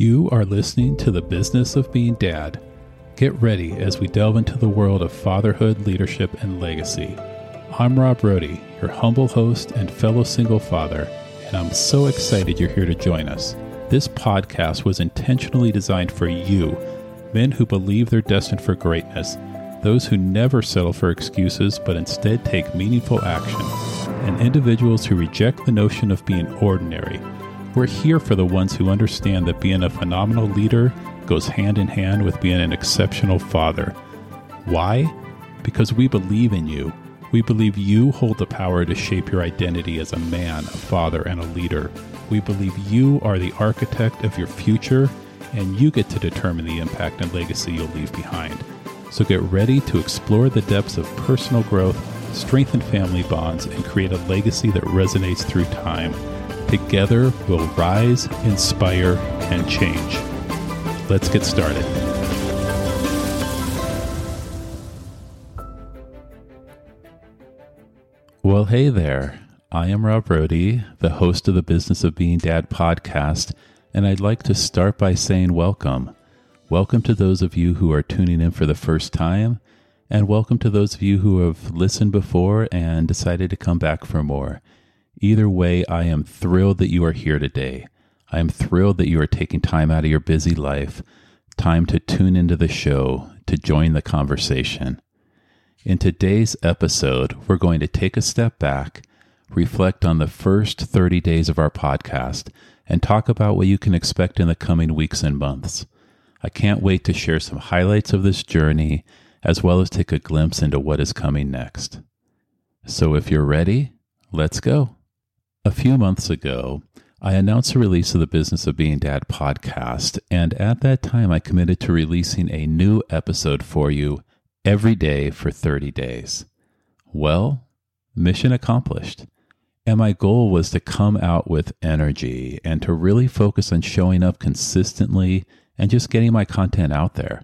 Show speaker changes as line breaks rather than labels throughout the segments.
You are listening to The Business of Being Dad. Get ready as we delve into the world of fatherhood, leadership, and legacy. I'm Rob Rohde, your humble host and fellow single father, and I'm so excited you're here to join us. This podcast was intentionally designed for you, men who believe they're destined for greatness, those who never settle for excuses but instead take meaningful action, and individuals who reject the notion of being ordinary we're here for the ones who understand that being a phenomenal leader goes hand in hand with being an exceptional father. Why? Because we believe in you. We believe you hold the power to shape your identity as a man, a father, and a leader. We believe you are the architect of your future, and you get to determine the impact and legacy you'll leave behind. So get ready to explore the depths of personal growth, strengthen family bonds, and create a legacy that resonates through time. Together, we'll rise, inspire, and change. Let's get started. Well, hey there. I am Rob Rohde, the host of the Business of Being Dad podcast, and I'd like to start by saying welcome. Welcome to those of you who are tuning in for the first time, and welcome to those of you who have listened before and decided to come back for more. Either way, I am thrilled that you are here today. I am thrilled that you are taking time out of your busy life, time to tune into the show, to join the conversation. In today's episode, we're going to take a step back, reflect on the first 30 days of our podcast, and talk about what you can expect in the coming weeks and months. I can't wait to share some highlights of this journey, as well as take a glimpse into what is coming next. So if you're ready, let's go. A few months ago, I announced the release of the Business of Being Dad podcast, and at that time, I committed to releasing a new episode for you every day for 30 days. Well, mission accomplished. And my goal was to come out with energy and to really focus on showing up consistently and just getting my content out there.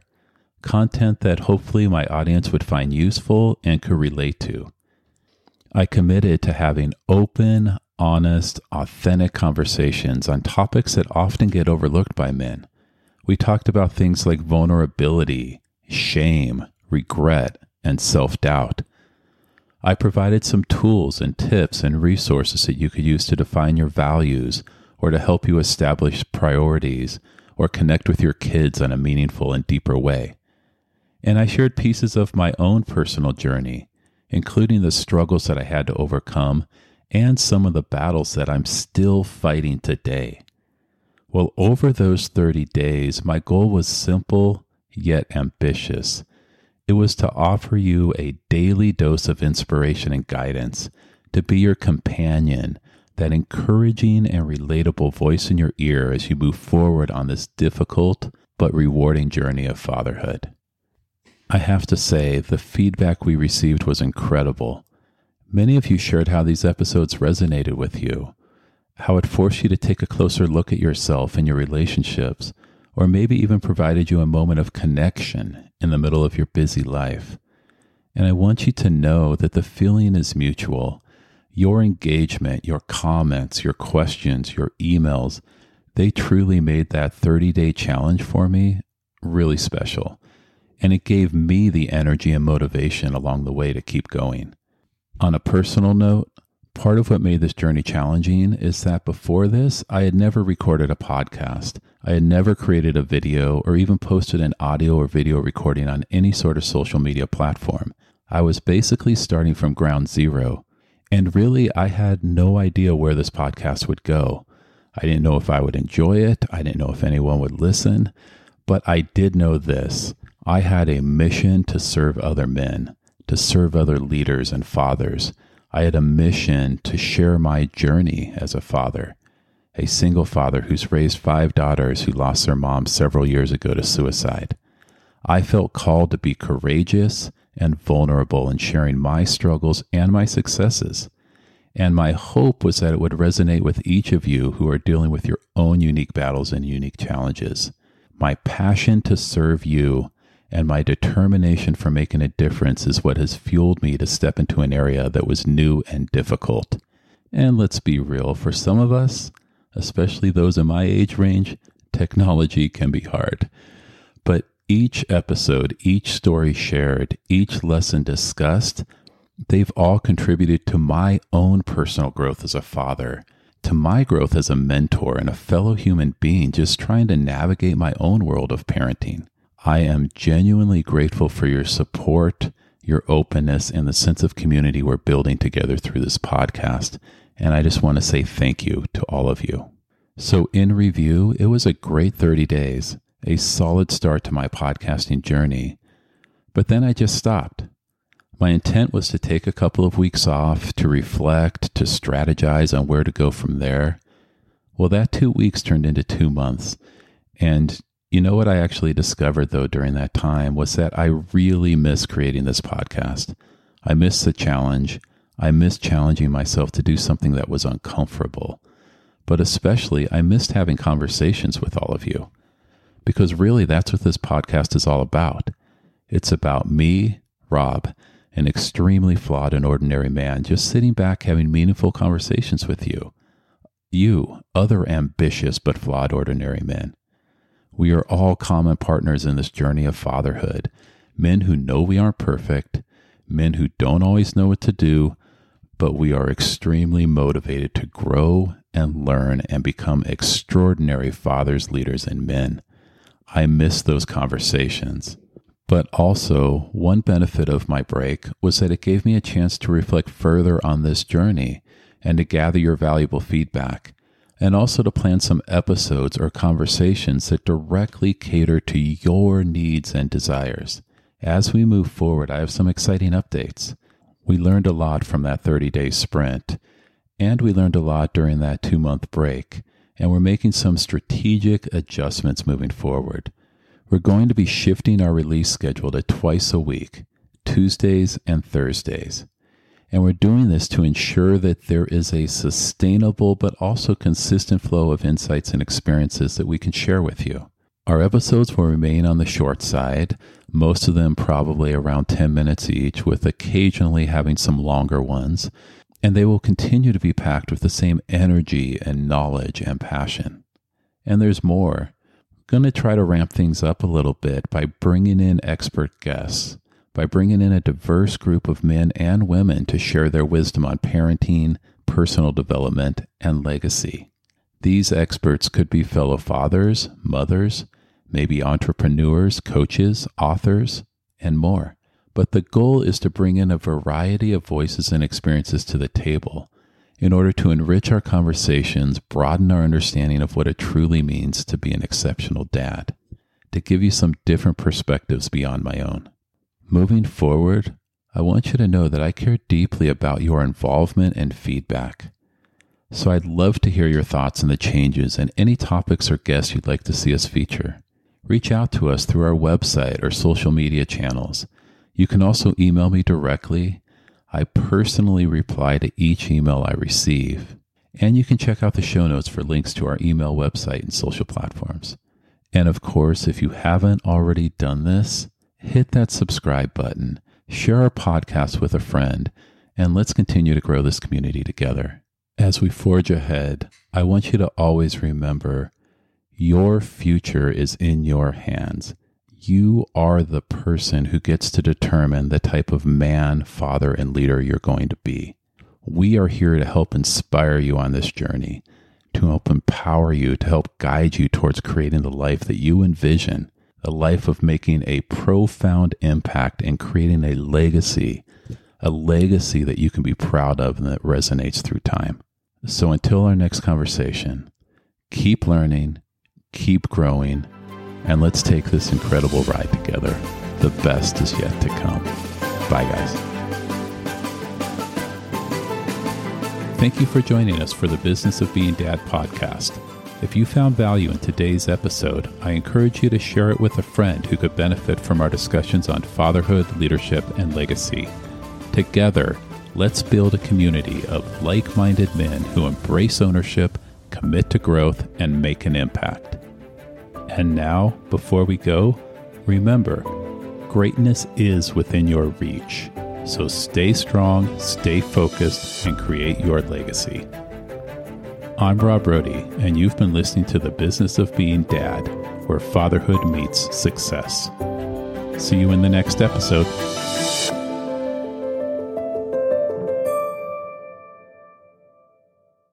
Content that hopefully my audience would find useful and could relate to. I committed to having open, honest, authentic conversations on topics that often get overlooked by men. We talked about things like vulnerability, shame, regret, and self doubt. I provided some tools and tips and resources that you could use to define your values or to help you establish priorities or connect with your kids in a meaningful and deeper way. And I shared pieces of my own personal journey, including the struggles that I had to overcome and some of the battles that I'm still fighting today. Well, over those 30 days, my goal was simple yet ambitious. It was to offer you a daily dose of inspiration and guidance, to be your companion, that encouraging and relatable voice in your ear as you move forward on this difficult but rewarding journey of fatherhood. I have to say, the feedback we received was incredible. Many of you shared how these episodes resonated with you, how it forced you to take a closer look at yourself and your relationships, or maybe even provided you a moment of connection in the middle of your busy life. And I want you to know that the feeling is mutual. Your engagement, your comments, your questions, your emails, they truly made that 30 day challenge for me really special. And it gave me the energy and motivation along the way to keep going. On a personal note, part of what made this journey challenging is that before this, I had never recorded a podcast. I had never created a video or even posted an audio or video recording on any sort of social media platform. I was basically starting from ground zero. And really, I had no idea where this podcast would go. I didn't know if I would enjoy it. I didn't know if anyone would listen. But I did know this I had a mission to serve other men to serve other leaders and fathers. I had a mission to share my journey as a father, a single father who's raised five daughters who lost their mom several years ago to suicide. I felt called to be courageous and vulnerable in sharing my struggles and my successes. And my hope was that it would resonate with each of you who are dealing with your own unique battles and unique challenges. My passion to serve you and my determination for making a difference is what has fueled me to step into an area that was new and difficult. And let's be real, for some of us, especially those in my age range, technology can be hard. But each episode, each story shared, each lesson discussed, they've all contributed to my own personal growth as a father, to my growth as a mentor and a fellow human being just trying to navigate my own world of parenting. I am genuinely grateful for your support, your openness, and the sense of community we're building together through this podcast. And I just want to say thank you to all of you. So, in review, it was a great 30 days, a solid start to my podcasting journey. But then I just stopped. My intent was to take a couple of weeks off, to reflect, to strategize on where to go from there. Well, that two weeks turned into two months. And you know what I actually discovered though during that time was that I really miss creating this podcast. I miss the challenge. I miss challenging myself to do something that was uncomfortable. But especially, I missed having conversations with all of you. Because really, that's what this podcast is all about. It's about me, Rob, an extremely flawed and ordinary man, just sitting back having meaningful conversations with you. You, other ambitious but flawed ordinary men. We are all common partners in this journey of fatherhood. Men who know we aren't perfect, men who don't always know what to do, but we are extremely motivated to grow and learn and become extraordinary fathers, leaders, and men. I miss those conversations. But also, one benefit of my break was that it gave me a chance to reflect further on this journey and to gather your valuable feedback and also to plan some episodes or conversations that directly cater to your needs and desires. As we move forward, I have some exciting updates. We learned a lot from that 30 day sprint, and we learned a lot during that two month break, and we're making some strategic adjustments moving forward. We're going to be shifting our release schedule to twice a week, Tuesdays and Thursdays. And we're doing this to ensure that there is a sustainable but also consistent flow of insights and experiences that we can share with you. Our episodes will remain on the short side, most of them probably around 10 minutes each, with occasionally having some longer ones. And they will continue to be packed with the same energy and knowledge and passion. And there's more. Going to try to ramp things up a little bit by bringing in expert guests by bringing in a diverse group of men and women to share their wisdom on parenting, personal development, and legacy. These experts could be fellow fathers, mothers, maybe entrepreneurs, coaches, authors, and more. But the goal is to bring in a variety of voices and experiences to the table in order to enrich our conversations, broaden our understanding of what it truly means to be an exceptional dad, to give you some different perspectives beyond my own. Moving forward, I want you to know that I care deeply about your involvement and feedback. So I'd love to hear your thoughts on the changes and any topics or guests you'd like to see us feature. Reach out to us through our website or social media channels. You can also email me directly. I personally reply to each email I receive. And you can check out the show notes for links to our email website and social platforms. And of course, if you haven't already done this, hit that subscribe button, share our podcast with a friend, and let's continue to grow this community together. As we forge ahead, I want you to always remember your future is in your hands. You are the person who gets to determine the type of man, father, and leader you're going to be. We are here to help inspire you on this journey, to help empower you, to help guide you towards creating the life that you envision a life of making a profound impact and creating a legacy, a legacy that you can be proud of and that resonates through time. So until our next conversation, keep learning, keep growing, and let's take this incredible ride together. The best is yet to come. Bye, guys. Thank you for joining us for the Business of Being Dad podcast. If you found value in today's episode, I encourage you to share it with a friend who could benefit from our discussions on fatherhood, leadership, and legacy. Together, let's build a community of like minded men who embrace ownership, commit to growth, and make an impact. And now, before we go, remember greatness is within your reach. So stay strong, stay focused, and create your legacy. I'm Rob Rohde, and you've been listening to The Business of Being Dad, where fatherhood meets success. See you in the next episode.